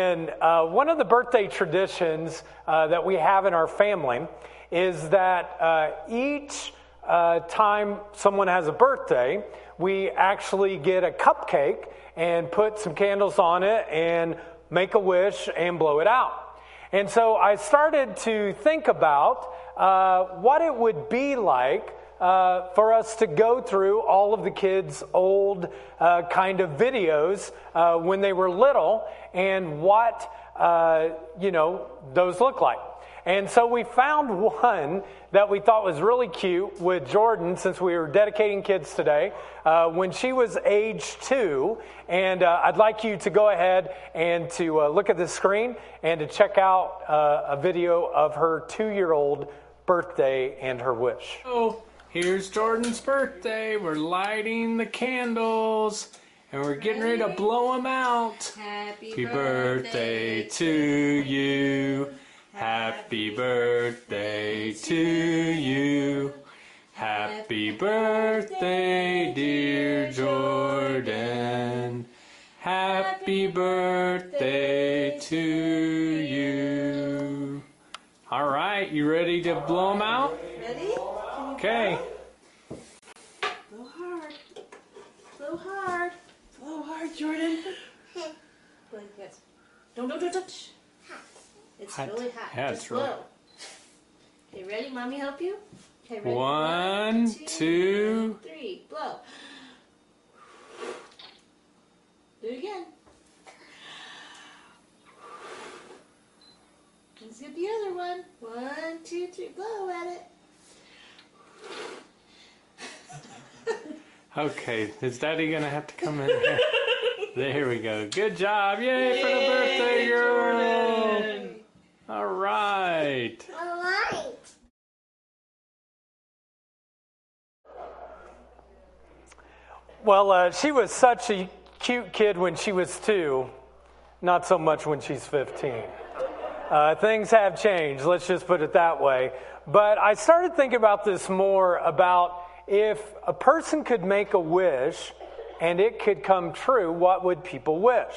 And uh, one of the birthday traditions uh, that we have in our family is that uh, each uh, time someone has a birthday, we actually get a cupcake and put some candles on it and make a wish and blow it out. And so I started to think about uh, what it would be like uh, for us to go through all of the kids' old uh, kind of videos uh, when they were little and what, uh, you know, those look like. And so we found one that we thought was really cute with Jordan, since we were dedicating kids today, uh, when she was age two. And uh, I'd like you to go ahead and to uh, look at the screen and to check out uh, a video of her two year old birthday and her wish. Oh, here's Jordan's birthday. We're lighting the candles. And we're getting ready to blow them out. Happy, Happy birthday to you. Happy birthday to you. Happy birthday, dear Jordan. Happy birthday to you. All right, you ready to blow them out? Ready? Okay. Blow hard. Blow hard. Blow hard, Jordan. Like this. Don't, don't, don't touch. It's Hot. really hot. Yeah, Just it's really- blow. Okay, ready? Mommy help you? Okay, ready? One, two. three. Blow. Do it again. Let's get the other one. One, two, three. Blow at it. Okay, is Daddy gonna have to come in here? There we go. Good job. Yay for the birthday girl. All right. Well, uh, she was such a cute kid when she was two, not so much when she's 15. Uh, things have changed, let's just put it that way. But I started thinking about this more about if a person could make a wish and it could come true, what would people wish?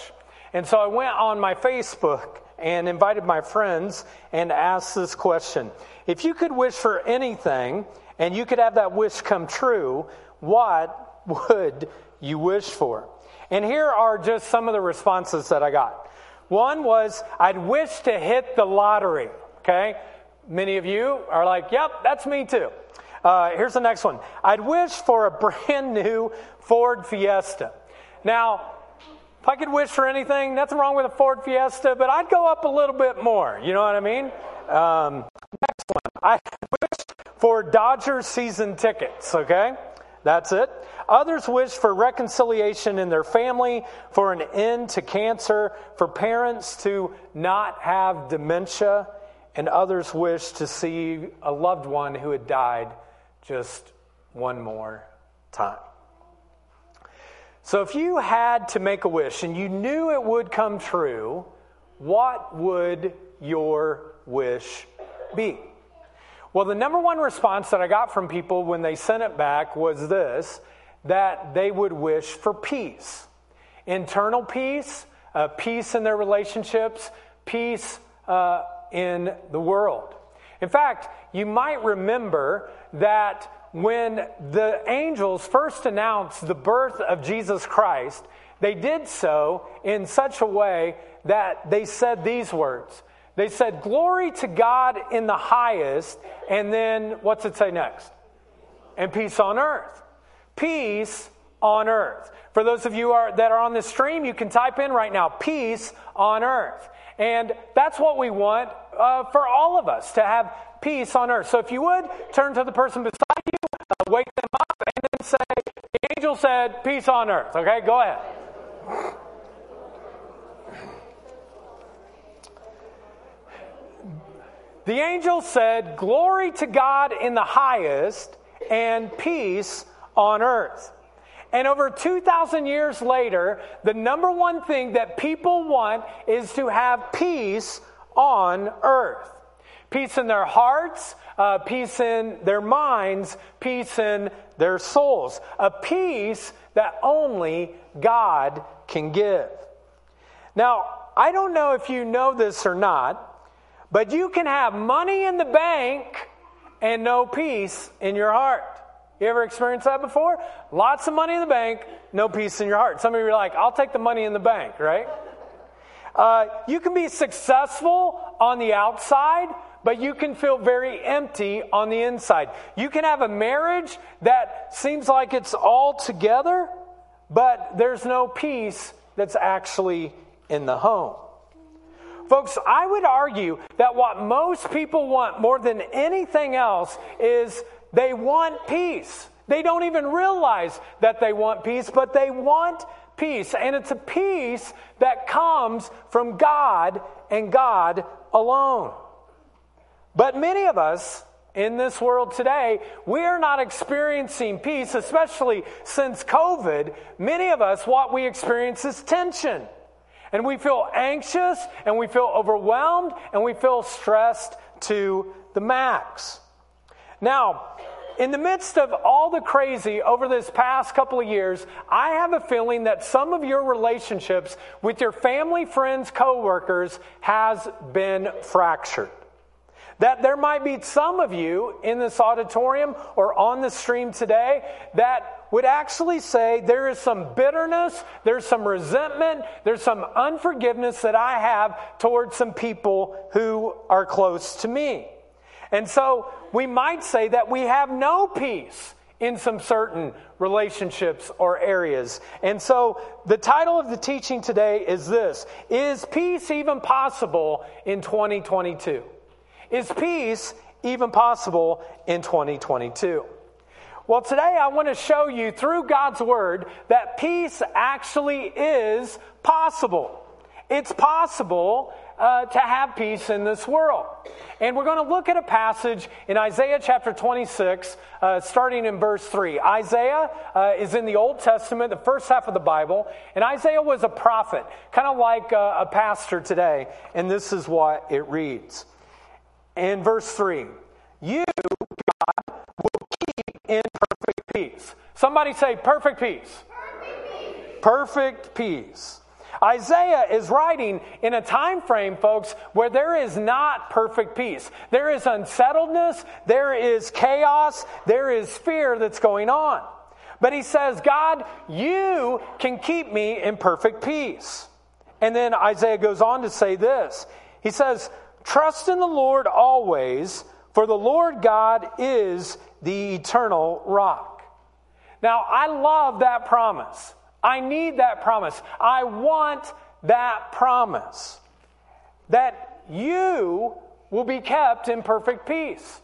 And so I went on my Facebook and invited my friends and asked this question If you could wish for anything and you could have that wish come true, what would you wish for? And here are just some of the responses that I got. One was, I'd wish to hit the lottery. Okay? Many of you are like, yep, that's me too. Uh, here's the next one. I'd wish for a brand new Ford Fiesta. Now, if I could wish for anything, nothing wrong with a Ford Fiesta, but I'd go up a little bit more. You know what I mean? Um, next one. I wish for Dodgers season tickets, okay? That's it. Others wish for reconciliation in their family, for an end to cancer, for parents to not have dementia, and others wish to see a loved one who had died just one more time. So, if you had to make a wish and you knew it would come true, what would your wish be? Well, the number one response that I got from people when they sent it back was this that they would wish for peace internal peace, uh, peace in their relationships, peace uh, in the world. In fact, you might remember that when the angels first announced the birth of Jesus Christ, they did so in such a way that they said these words. They said, Glory to God in the highest, and then what's it say next? And peace on earth. Peace on earth. For those of you are, that are on the stream, you can type in right now, peace on earth. And that's what we want uh, for all of us to have peace on earth. So if you would, turn to the person beside you, uh, wake them up, and then say, The angel said, Peace on earth. Okay, go ahead. The angel said, Glory to God in the highest, and peace on earth. And over 2,000 years later, the number one thing that people want is to have peace on earth. Peace in their hearts, uh, peace in their minds, peace in their souls. A peace that only God can give. Now, I don't know if you know this or not, but you can have money in the bank and no peace in your heart. You ever experienced that before? Lots of money in the bank, no peace in your heart. Some of you are like, I'll take the money in the bank, right? Uh, you can be successful on the outside, but you can feel very empty on the inside. You can have a marriage that seems like it's all together, but there's no peace that's actually in the home. Folks, I would argue that what most people want more than anything else is they want peace. They don't even realize that they want peace, but they want peace. And it's a peace that comes from God and God alone. But many of us in this world today, we are not experiencing peace, especially since COVID. Many of us, what we experience is tension. And we feel anxious and we feel overwhelmed and we feel stressed to the max. Now, in the midst of all the crazy over this past couple of years, I have a feeling that some of your relationships with your family, friends, coworkers has been fractured. That there might be some of you in this auditorium or on the stream today that would actually say there is some bitterness, there's some resentment, there's some unforgiveness that I have towards some people who are close to me. And so we might say that we have no peace in some certain relationships or areas. And so the title of the teaching today is this Is peace even possible in 2022? Is peace even possible in 2022? Well, today I want to show you through God's Word that peace actually is possible. It's possible uh, to have peace in this world. And we're going to look at a passage in Isaiah chapter 26, uh, starting in verse 3. Isaiah uh, is in the Old Testament, the first half of the Bible, and Isaiah was a prophet, kind of like uh, a pastor today. And this is what it reads in verse 3 You, in perfect peace. Somebody say, perfect peace. Perfect peace. Perfect peace. Isaiah is writing in a time frame, folks, where there is not perfect peace. There is unsettledness, there is chaos, there is fear that's going on. But he says, God, you can keep me in perfect peace. And then Isaiah goes on to say this He says, Trust in the Lord always, for the Lord God is the eternal rock. Now, I love that promise. I need that promise. I want that promise that you will be kept in perfect peace.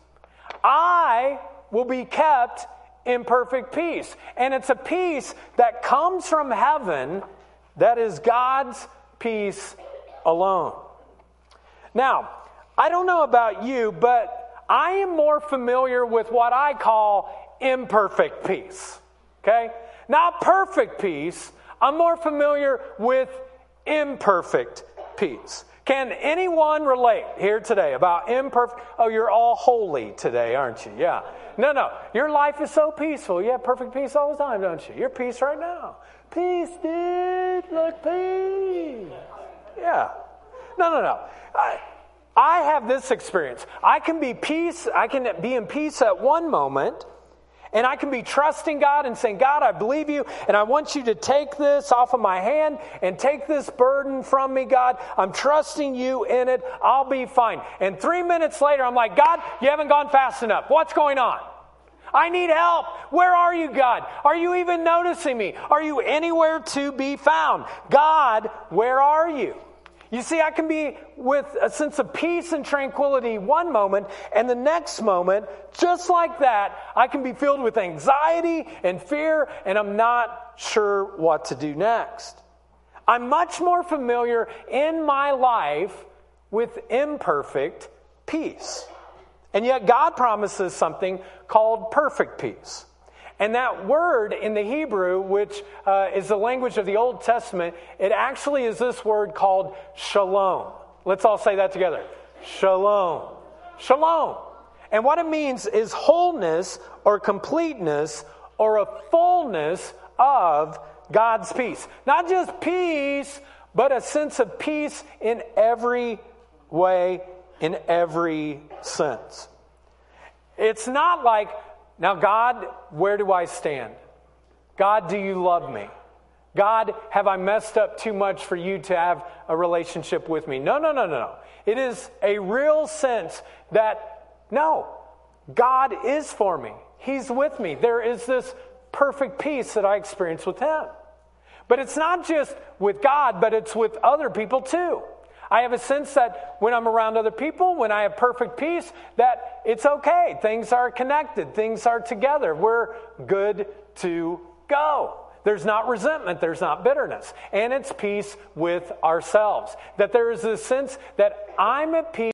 I will be kept in perfect peace. And it's a peace that comes from heaven that is God's peace alone. Now, I don't know about you, but I am more familiar with what I call imperfect peace. Okay? Not perfect peace. I'm more familiar with imperfect peace. Can anyone relate here today about imperfect? Oh, you're all holy today, aren't you? Yeah. No, no. Your life is so peaceful. You have perfect peace all the time, don't you? You're peace right now. Peace, dude. Look, peace. Yeah. No, no, no. I, I have this experience. I can be peace, I can be in peace at one moment, and I can be trusting God and saying, God, I believe you, and I want you to take this off of my hand and take this burden from me, God. I'm trusting you in it. I'll be fine. And three minutes later, I'm like, God, you haven't gone fast enough. What's going on? I need help. Where are you, God? Are you even noticing me? Are you anywhere to be found? God, where are you? You see, I can be with a sense of peace and tranquility one moment, and the next moment, just like that, I can be filled with anxiety and fear, and I'm not sure what to do next. I'm much more familiar in my life with imperfect peace. And yet, God promises something called perfect peace. And that word in the Hebrew, which uh, is the language of the Old Testament, it actually is this word called shalom. Let's all say that together shalom. Shalom. And what it means is wholeness or completeness or a fullness of God's peace. Not just peace, but a sense of peace in every way, in every sense. It's not like, now, God, where do I stand? God, do you love me? God, have I messed up too much for you to have a relationship with me? No, no, no, no, no. It is a real sense that, no, God is for me. He's with me. There is this perfect peace that I experience with Him. But it's not just with God, but it's with other people too. I have a sense that when I'm around other people, when I have perfect peace, that it's okay. Things are connected, things are together. We're good to go. There's not resentment, there's not bitterness. And it's peace with ourselves. That there is a sense that I'm at peace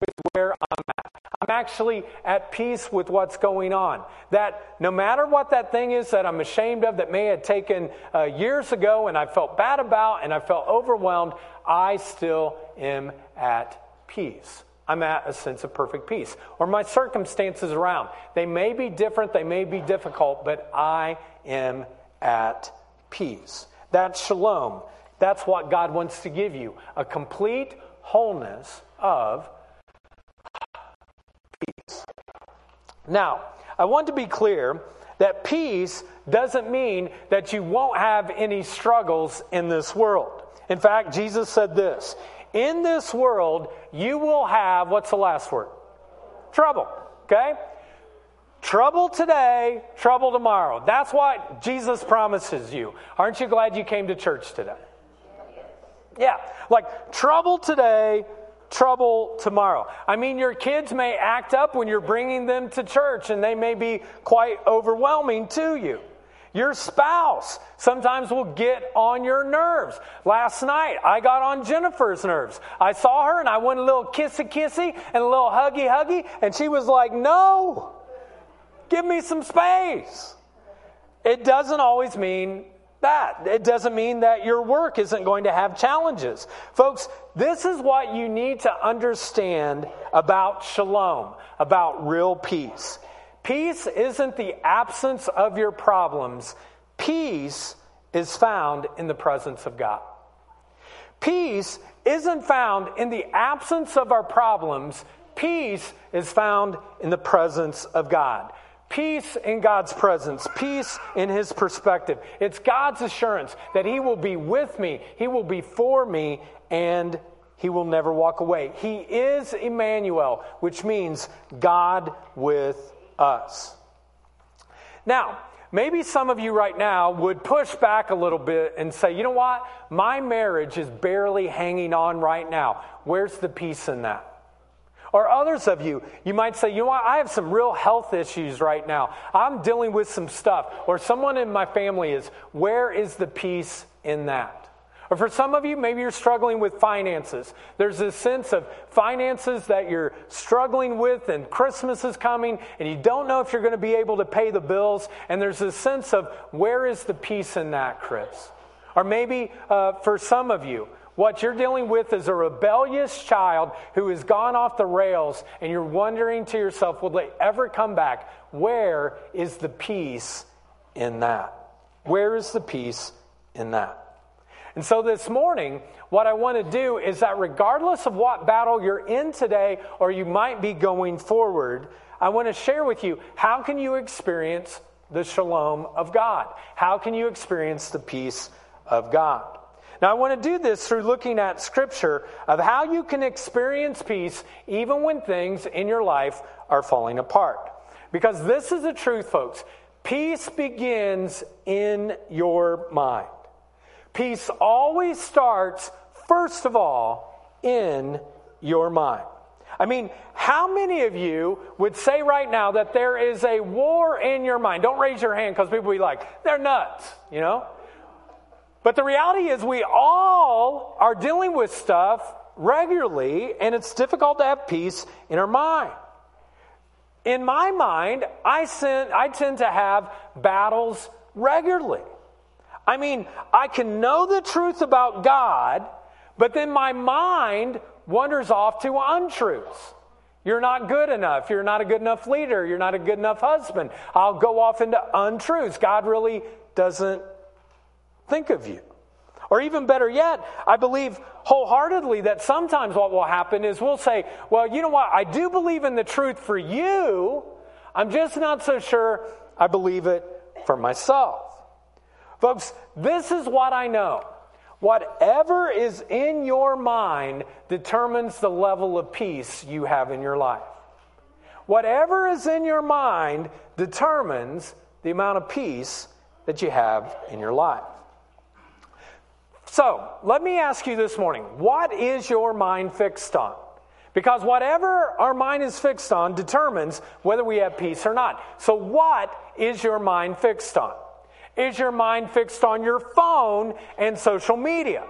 with where I'm at. I'm actually at peace with what's going on. That no matter what that thing is that I'm ashamed of that may have taken uh, years ago and I felt bad about and I felt overwhelmed, I still am at peace. I'm at a sense of perfect peace. Or my circumstances around. They may be different, they may be difficult, but I am at peace. That's shalom. That's what God wants to give you a complete wholeness of peace. Now, I want to be clear that peace doesn't mean that you won't have any struggles in this world. In fact, Jesus said this In this world, you will have what's the last word? Trouble. Okay? Trouble today, trouble tomorrow. That's what Jesus promises you. Aren't you glad you came to church today? Yeah, like trouble today, trouble tomorrow. I mean, your kids may act up when you're bringing them to church, and they may be quite overwhelming to you. Your spouse sometimes will get on your nerves. Last night, I got on Jennifer's nerves. I saw her and I went a little kissy kissy and a little huggy huggy, and she was like, No. Give me some space. It doesn't always mean that. It doesn't mean that your work isn't going to have challenges. Folks, this is what you need to understand about shalom, about real peace. Peace isn't the absence of your problems, peace is found in the presence of God. Peace isn't found in the absence of our problems, peace is found in the presence of God. Peace in God's presence, peace in His perspective. It's God's assurance that He will be with me, He will be for me, and He will never walk away. He is Emmanuel, which means God with us. Now, maybe some of you right now would push back a little bit and say, you know what? My marriage is barely hanging on right now. Where's the peace in that? Or others of you, you might say, you know what, I have some real health issues right now. I'm dealing with some stuff. Or someone in my family is, where is the peace in that? Or for some of you, maybe you're struggling with finances. There's this sense of finances that you're struggling with, and Christmas is coming, and you don't know if you're going to be able to pay the bills. And there's this sense of, where is the peace in that, Chris? Or maybe uh, for some of you, what you're dealing with is a rebellious child who has gone off the rails, and you're wondering to yourself, will they ever come back? Where is the peace in that? Where is the peace in that? And so this morning, what I want to do is that regardless of what battle you're in today or you might be going forward, I want to share with you how can you experience the shalom of God? How can you experience the peace of God? Now, I want to do this through looking at scripture of how you can experience peace even when things in your life are falling apart. Because this is the truth, folks. Peace begins in your mind. Peace always starts, first of all, in your mind. I mean, how many of you would say right now that there is a war in your mind? Don't raise your hand because people will be like, they're nuts, you know? But the reality is, we all are dealing with stuff regularly, and it's difficult to have peace in our mind. In my mind, I, I tend to have battles regularly. I mean, I can know the truth about God, but then my mind wanders off to untruths. You're not good enough. You're not a good enough leader. You're not a good enough husband. I'll go off into untruths. God really doesn't think of you. Or even better yet, I believe wholeheartedly that sometimes what will happen is we'll say, well, you know what? I do believe in the truth for you. I'm just not so sure I believe it for myself. Folks, this is what I know. Whatever is in your mind determines the level of peace you have in your life. Whatever is in your mind determines the amount of peace that you have in your life. So, let me ask you this morning what is your mind fixed on? Because whatever our mind is fixed on determines whether we have peace or not. So, what is your mind fixed on? Is your mind fixed on your phone and social media?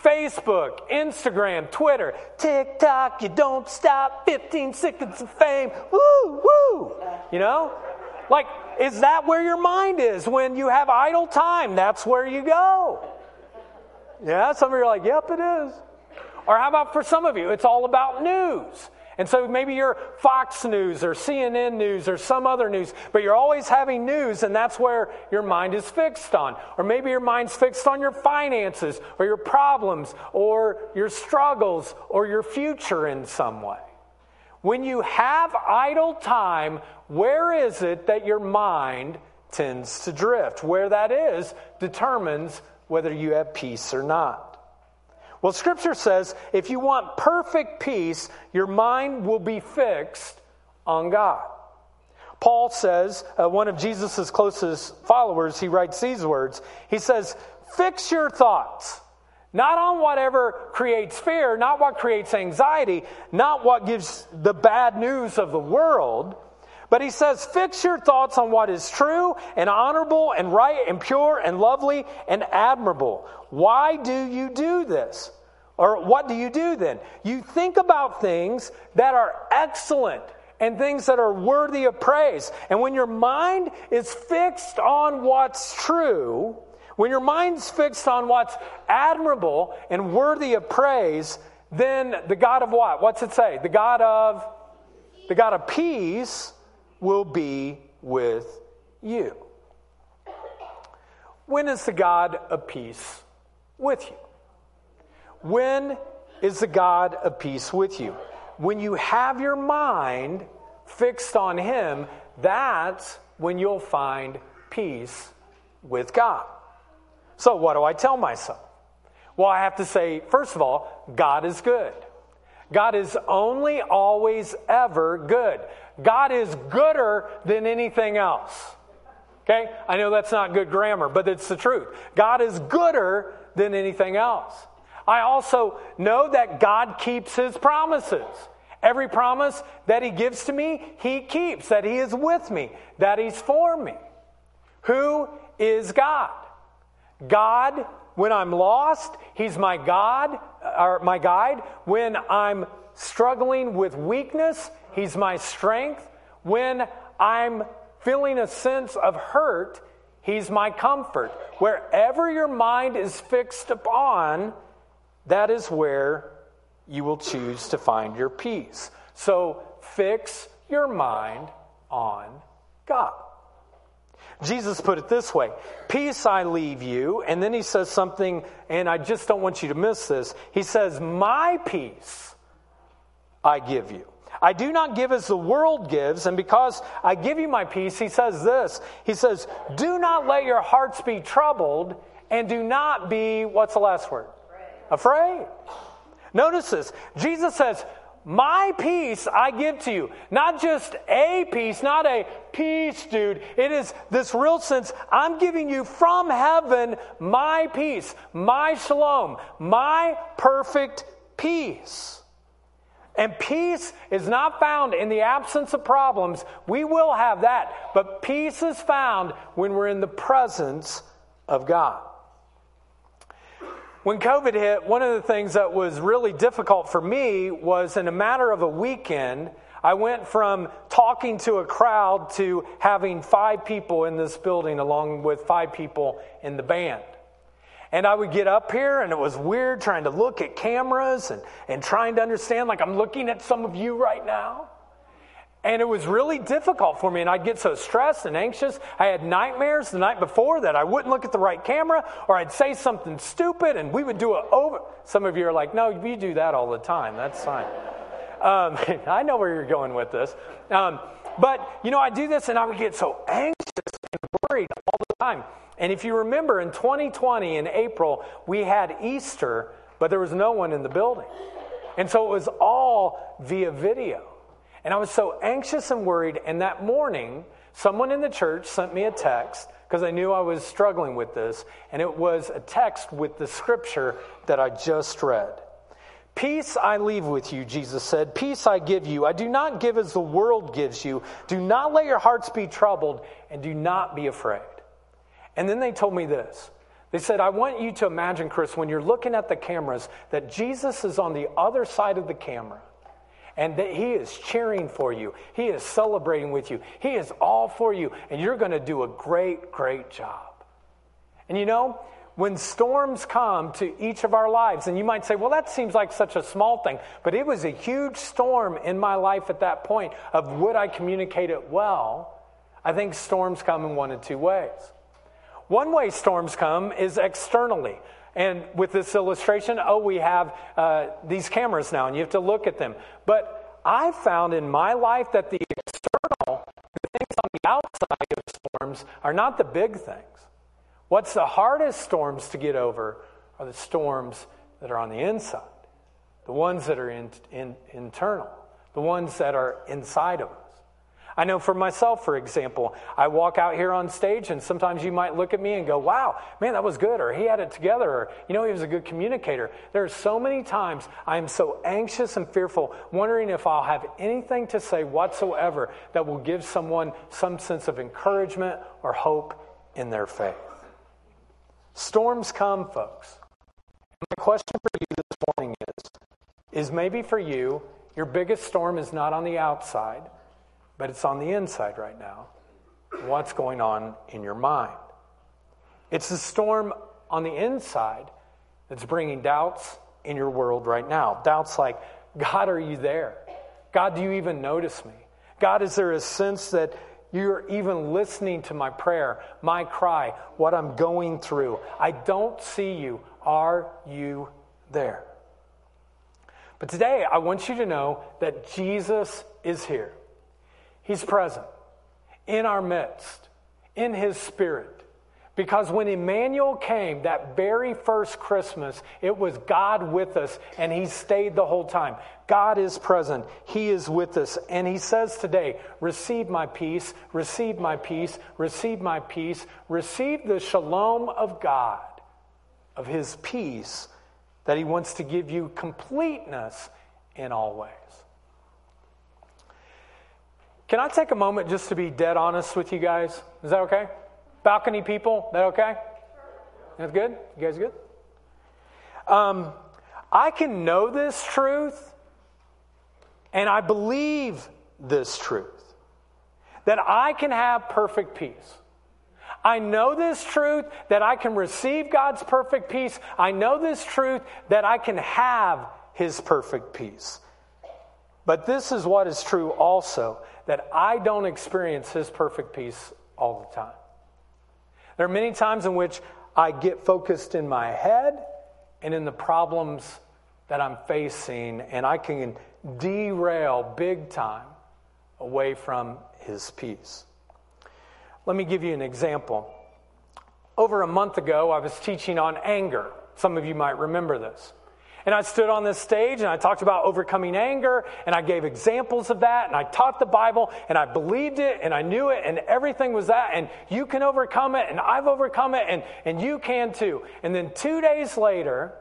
Facebook, Instagram, Twitter, TikTok, you don't stop, 15 seconds of fame, woo, woo. You know? Like, is that where your mind is? When you have idle time, that's where you go. Yeah, some of you are like, yep, it is. Or how about for some of you, it's all about news. And so maybe you're Fox News or CNN News or some other news, but you're always having news, and that's where your mind is fixed on. Or maybe your mind's fixed on your finances or your problems or your struggles or your future in some way. When you have idle time, where is it that your mind tends to drift? Where that is determines whether you have peace or not. Well, Scripture says if you want perfect peace, your mind will be fixed on God. Paul says, uh, one of Jesus' closest followers, he writes these words. He says, Fix your thoughts, not on whatever creates fear, not what creates anxiety, not what gives the bad news of the world but he says, fix your thoughts on what is true and honorable and right and pure and lovely and admirable. Why do you do this? Or what do you do then? You think about things that are excellent and things that are worthy of praise. And when your mind is fixed on what's true, when your mind's fixed on what's admirable and worthy of praise, then the God of what? What's it say? The God of the God of peace will be with you. When is the God of peace with you? When is the God of peace with you? When you have your mind fixed on Him, that's when you'll find peace with God. So, what do I tell myself? Well, I have to say, first of all, God is good. God is only, always, ever good. God is gooder than anything else. Okay? I know that's not good grammar, but it's the truth. God is gooder than anything else. I also know that God keeps his promises. Every promise that he gives to me, he keeps, that he is with me, that he's for me. Who is God? God, when I'm lost, he's my God, uh, or my guide. When I'm struggling with weakness, He's my strength. When I'm feeling a sense of hurt, He's my comfort. Wherever your mind is fixed upon, that is where you will choose to find your peace. So fix your mind on God. Jesus put it this way Peace I leave you. And then he says something, and I just don't want you to miss this. He says, My peace I give you. I do not give as the world gives, and because I give you my peace, he says this. He says, Do not let your hearts be troubled, and do not be, what's the last word? Afraid. Afraid. Notice this. Jesus says, my peace I give to you. Not just a peace, not a peace, dude. It is this real sense I'm giving you from heaven my peace, my shalom, my perfect peace. And peace is not found in the absence of problems. We will have that. But peace is found when we're in the presence of God. When COVID hit, one of the things that was really difficult for me was in a matter of a weekend, I went from talking to a crowd to having five people in this building along with five people in the band. And I would get up here, and it was weird trying to look at cameras and, and trying to understand, like I'm looking at some of you right now. And it was really difficult for me, and I'd get so stressed and anxious. I had nightmares the night before that I wouldn't look at the right camera, or I'd say something stupid, and we would do it over. Some of you are like, no, you do that all the time. That's fine. Um, I know where you're going with this. Um, but, you know, I do this, and I would get so anxious and worried all the time. And if you remember, in 2020, in April, we had Easter, but there was no one in the building. And so it was all via video. And I was so anxious and worried. And that morning, someone in the church sent me a text because I knew I was struggling with this. And it was a text with the scripture that I just read. Peace I leave with you, Jesus said. Peace I give you. I do not give as the world gives you. Do not let your hearts be troubled, and do not be afraid. And then they told me this. They said, I want you to imagine, Chris, when you're looking at the cameras, that Jesus is on the other side of the camera and that He is cheering for you. He is celebrating with you. He is all for you, and you're going to do a great, great job. And you know, when storms come to each of our lives, and you might say, well, that seems like such a small thing, but it was a huge storm in my life at that point of would I communicate it well? I think storms come in one of two ways. One way storms come is externally. And with this illustration, oh, we have uh, these cameras now, and you have to look at them. But I found in my life that the external, the things on the outside of storms, are not the big things. What's the hardest storms to get over are the storms that are on the inside, the ones that are in, in, internal, the ones that are inside of us. I know for myself, for example, I walk out here on stage and sometimes you might look at me and go, wow, man, that was good, or he had it together, or, you know, he was a good communicator. There are so many times I am so anxious and fearful, wondering if I'll have anything to say whatsoever that will give someone some sense of encouragement or hope in their faith. Storms come, folks. My question for you this morning is, is maybe for you, your biggest storm is not on the outside, but it's on the inside right now. What's going on in your mind? It's the storm on the inside that's bringing doubts in your world right now. Doubts like, God, are you there? God, do you even notice me? God, is there a sense that you're even listening to my prayer, my cry, what I'm going through? I don't see you. Are you there? But today, I want you to know that Jesus is here. He's present in our midst, in His Spirit. Because when Emmanuel came, that very first Christmas, it was God with us, and He stayed the whole time. God is present. He is with us. And He says today, Receive my peace, receive my peace, receive my peace, receive the shalom of God, of His peace, that He wants to give you completeness in all ways. Can I take a moment just to be dead honest with you guys? Is that okay? Balcony people, that okay? That's good? You guys good? Um, I can know this truth, and I believe this truth that I can have perfect peace. I know this truth that I can receive God's perfect peace. I know this truth that I can have His perfect peace. But this is what is true also that I don't experience His perfect peace all the time. There are many times in which I get focused in my head and in the problems that I'm facing, and I can derail big time away from His peace. Let me give you an example. Over a month ago, I was teaching on anger. Some of you might remember this. And I stood on this stage and I talked about overcoming anger and I gave examples of that and I taught the Bible and I believed it and I knew it and everything was that and you can overcome it and I've overcome it and, and you can too. And then two days later,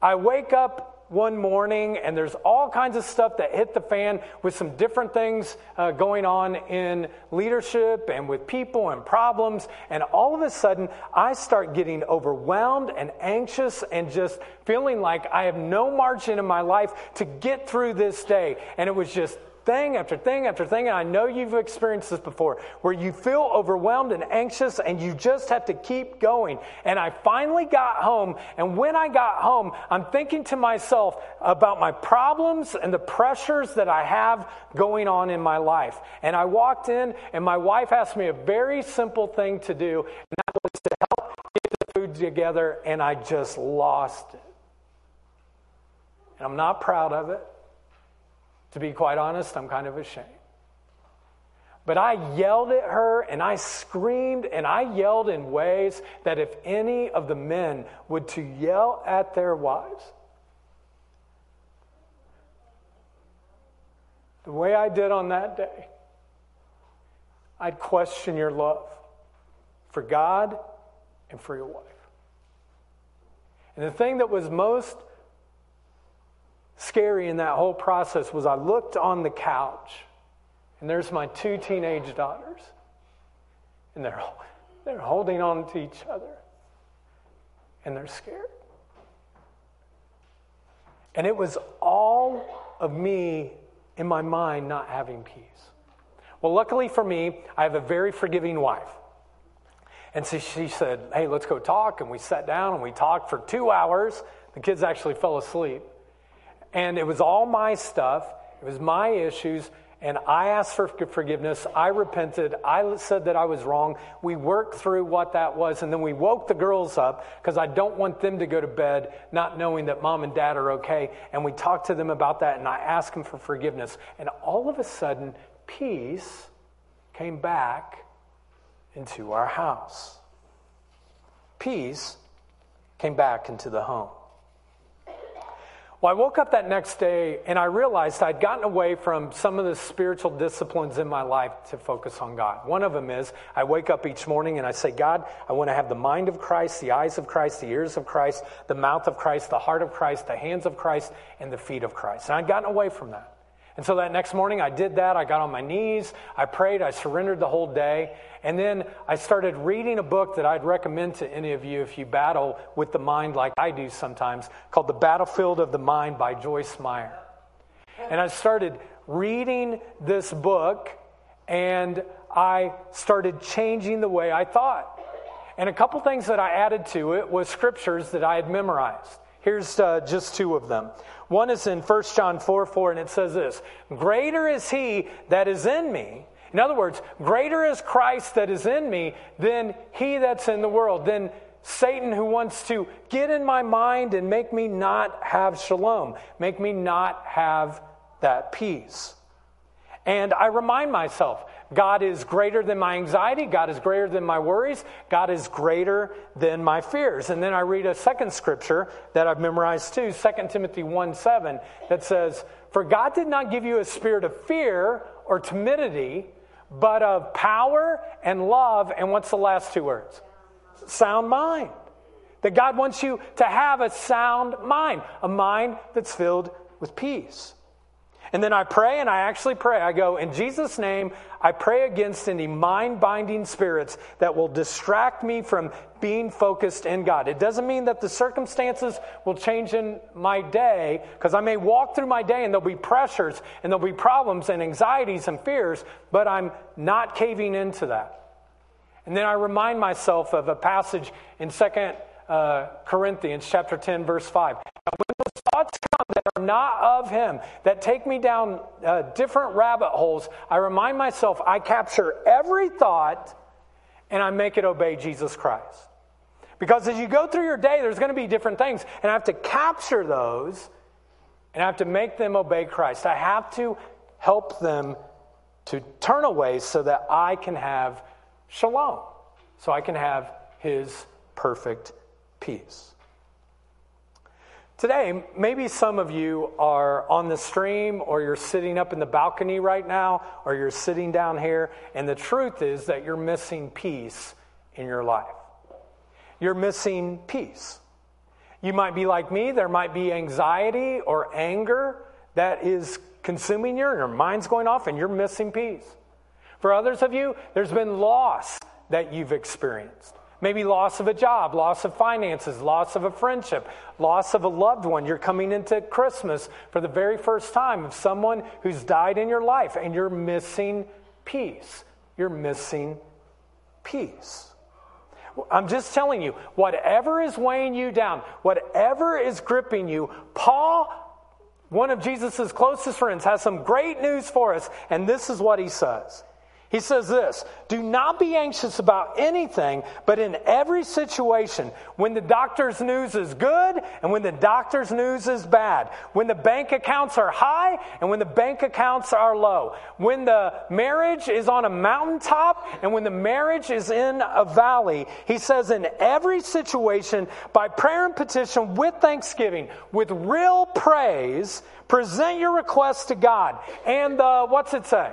I wake up one morning, and there's all kinds of stuff that hit the fan with some different things uh, going on in leadership and with people and problems. And all of a sudden, I start getting overwhelmed and anxious and just feeling like I have no margin in my life to get through this day. And it was just thing after thing after thing, and I know you've experienced this before, where you feel overwhelmed and anxious and you just have to keep going. And I finally got home, and when I got home, I'm thinking to myself about my problems and the pressures that I have going on in my life. And I walked in, and my wife asked me a very simple thing to do, and that was to help get the food together, and I just lost it. And I'm not proud of it. To be quite honest, I'm kind of ashamed. But I yelled at her and I screamed and I yelled in ways that if any of the men would to yell at their wives, the way I did on that day, I'd question your love for God and for your wife. And the thing that was most scary in that whole process was I looked on the couch, and there's my two teenage daughters, and they're, they're holding on to each other, and they're scared. And it was all of me in my mind not having peace. Well, luckily for me, I have a very forgiving wife. And so she said, Hey, let's go talk. And we sat down and we talked for two hours. The kids actually fell asleep. And it was all my stuff, it was my issues. And I asked for forgiveness. I repented. I said that I was wrong. We worked through what that was. And then we woke the girls up because I don't want them to go to bed not knowing that mom and dad are okay. And we talked to them about that. And I asked them for forgiveness. And all of a sudden, peace came back into our house. Peace came back into the home. Well, I woke up that next day and I realized I'd gotten away from some of the spiritual disciplines in my life to focus on God. One of them is I wake up each morning and I say, God, I want to have the mind of Christ, the eyes of Christ, the ears of Christ, the mouth of Christ, the heart of Christ, the hands of Christ, and the feet of Christ. And I'd gotten away from that. And so that next morning I did that. I got on my knees, I prayed, I surrendered the whole day. And then I started reading a book that I'd recommend to any of you if you battle with the mind like I do sometimes, called The Battlefield of the Mind by Joyce Meyer. And I started reading this book and I started changing the way I thought. And a couple things that I added to it was scriptures that I had memorized. Here's uh, just two of them. One is in 1 John 4 4, and it says this Greater is he that is in me in other words, greater is Christ that is in me than he that's in the world, than Satan who wants to get in my mind and make me not have shalom, make me not have that peace. And I remind myself, God is greater than my anxiety. God is greater than my worries. God is greater than my fears. And then I read a second scripture that I've memorized too, 2 Timothy 1 7, that says, For God did not give you a spirit of fear or timidity, but of power and love. And what's the last two words? Sound mind. That God wants you to have a sound mind, a mind that's filled with peace. And then I pray, and I actually pray. I go, in Jesus' name, I pray against any mind binding spirits that will distract me from being focused in God. It doesn't mean that the circumstances will change in my day, because I may walk through my day and there'll be pressures and there'll be problems and anxieties and fears, but I'm not caving into that. And then I remind myself of a passage in Second uh, Corinthians chapter 10, verse 5. Now, when those thoughts not of Him, that take me down uh, different rabbit holes, I remind myself I capture every thought and I make it obey Jesus Christ. Because as you go through your day, there's going to be different things, and I have to capture those and I have to make them obey Christ. I have to help them to turn away so that I can have shalom, so I can have His perfect peace. Today, maybe some of you are on the stream or you're sitting up in the balcony right now or you're sitting down here, and the truth is that you're missing peace in your life. You're missing peace. You might be like me, there might be anxiety or anger that is consuming you, and your mind's going off, and you're missing peace. For others of you, there's been loss that you've experienced. Maybe loss of a job, loss of finances, loss of a friendship, loss of a loved one. You're coming into Christmas for the very first time of someone who's died in your life and you're missing peace. You're missing peace. I'm just telling you, whatever is weighing you down, whatever is gripping you, Paul, one of Jesus' closest friends, has some great news for us, and this is what he says. He says this Do not be anxious about anything, but in every situation, when the doctor's news is good and when the doctor's news is bad, when the bank accounts are high and when the bank accounts are low, when the marriage is on a mountaintop and when the marriage is in a valley, he says, in every situation, by prayer and petition, with thanksgiving, with real praise, present your requests to God. And uh, what's it say?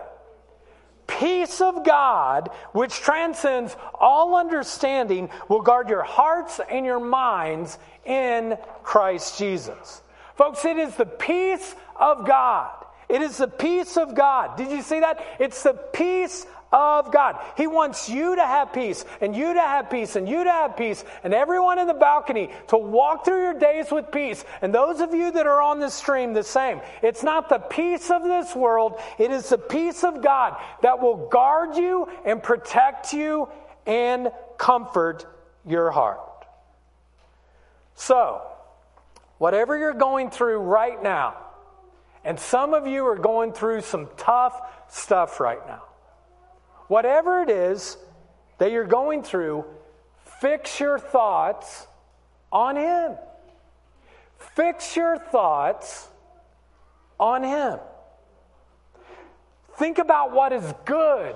Peace of God, which transcends all understanding, will guard your hearts and your minds in Christ Jesus. Folks, it is the peace of God. It is the peace of God. Did you see that? It's the peace of God. He wants you to have peace, and you to have peace, and you to have peace, and everyone in the balcony to walk through your days with peace. And those of you that are on the stream, the same. It's not the peace of this world, it is the peace of God that will guard you and protect you and comfort your heart. So, whatever you're going through right now, and some of you are going through some tough stuff right now. Whatever it is that you're going through, fix your thoughts on Him. Fix your thoughts on Him. Think about what is good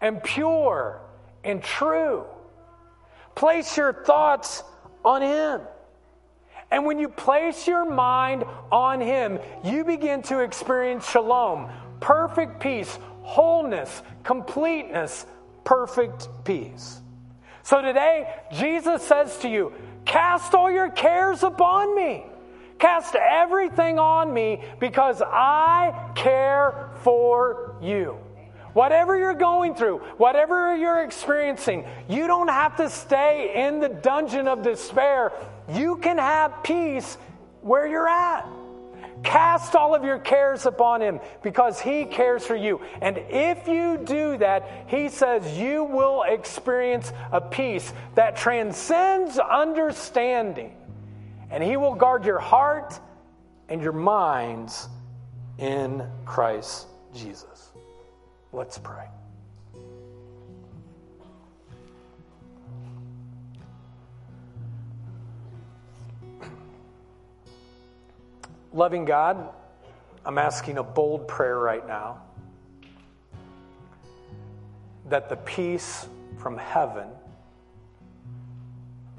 and pure and true. Place your thoughts on Him. And when you place your mind on Him, you begin to experience shalom, perfect peace, wholeness, completeness, perfect peace. So today, Jesus says to you, Cast all your cares upon me. Cast everything on me because I care for you. Whatever you're going through, whatever you're experiencing, you don't have to stay in the dungeon of despair. You can have peace where you're at. Cast all of your cares upon him because he cares for you. And if you do that, he says you will experience a peace that transcends understanding. And he will guard your heart and your minds in Christ Jesus. Let's pray. Loving God, I'm asking a bold prayer right now that the peace from heaven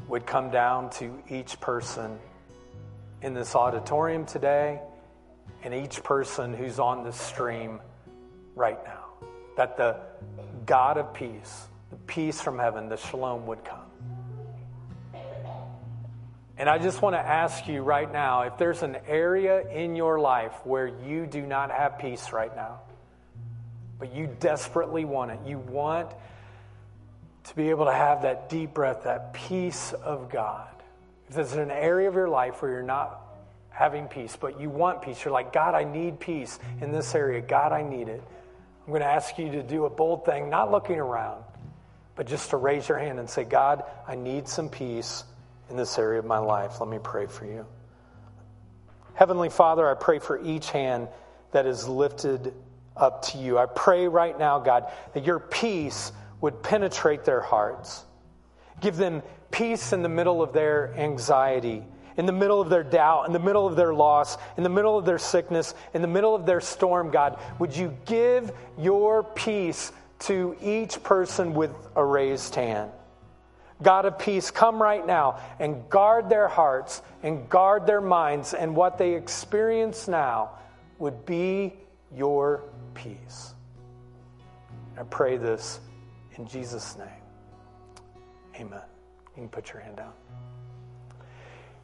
would come down to each person in this auditorium today and each person who's on the stream right now. That the God of peace, the peace from heaven, the shalom would come. And I just want to ask you right now if there's an area in your life where you do not have peace right now, but you desperately want it, you want to be able to have that deep breath, that peace of God. If there's an area of your life where you're not having peace, but you want peace, you're like, God, I need peace in this area. God, I need it. I'm going to ask you to do a bold thing, not looking around, but just to raise your hand and say, God, I need some peace in this area of my life. Let me pray for you. Heavenly Father, I pray for each hand that is lifted up to you. I pray right now, God, that your peace would penetrate their hearts. Give them peace in the middle of their anxiety, in the middle of their doubt, in the middle of their loss, in the middle of their sickness, in the middle of their storm, God. Would you give your peace to each person with a raised hand? God of peace, come right now and guard their hearts and guard their minds, and what they experience now would be your peace. I pray this in Jesus' name. Amen. You can put your hand down.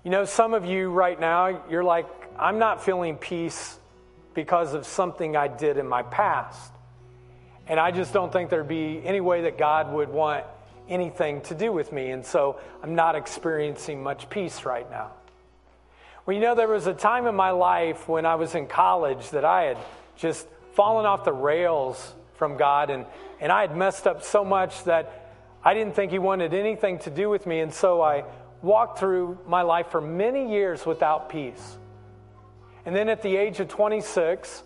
You know, some of you right now, you're like, I'm not feeling peace because of something I did in my past. And I just don't think there'd be any way that God would want anything to do with me. And so I'm not experiencing much peace right now. Well, you know, there was a time in my life when I was in college that I had just fallen off the rails from God, and, and I had messed up so much that I didn't think He wanted anything to do with me. And so I walked through my life for many years without peace. And then at the age of 26,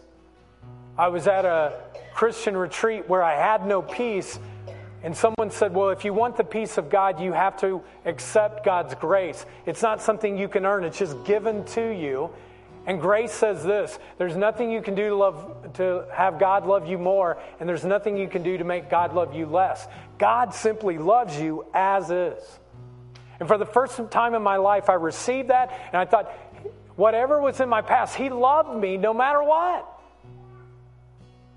I was at a Christian retreat where I had no peace. And someone said, Well, if you want the peace of God, you have to accept God's grace. It's not something you can earn, it's just given to you. And grace says this there's nothing you can do to, love, to have God love you more, and there's nothing you can do to make God love you less. God simply loves you as is. And for the first time in my life, I received that, and I thought, whatever was in my past, He loved me no matter what.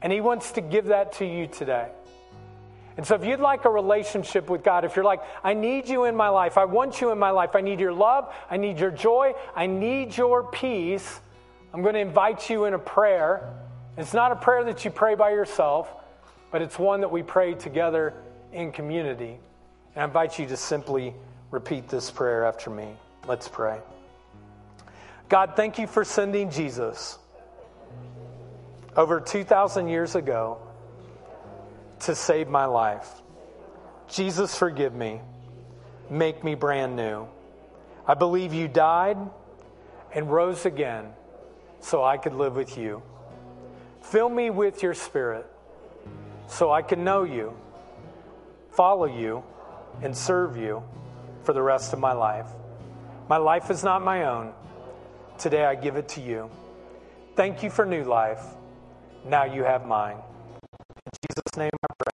And He wants to give that to you today. And so, if you'd like a relationship with God, if you're like, I need you in my life, I want you in my life, I need your love, I need your joy, I need your peace, I'm going to invite you in a prayer. It's not a prayer that you pray by yourself, but it's one that we pray together in community. And I invite you to simply repeat this prayer after me. Let's pray. God, thank you for sending Jesus over 2,000 years ago to save my life. Jesus, forgive me. Make me brand new. I believe you died and rose again so I could live with you. Fill me with your spirit so I can know you, follow you, and serve you for the rest of my life. My life is not my own. Today I give it to you. Thank you for new life. Now you have mine. Jesus' name I pray.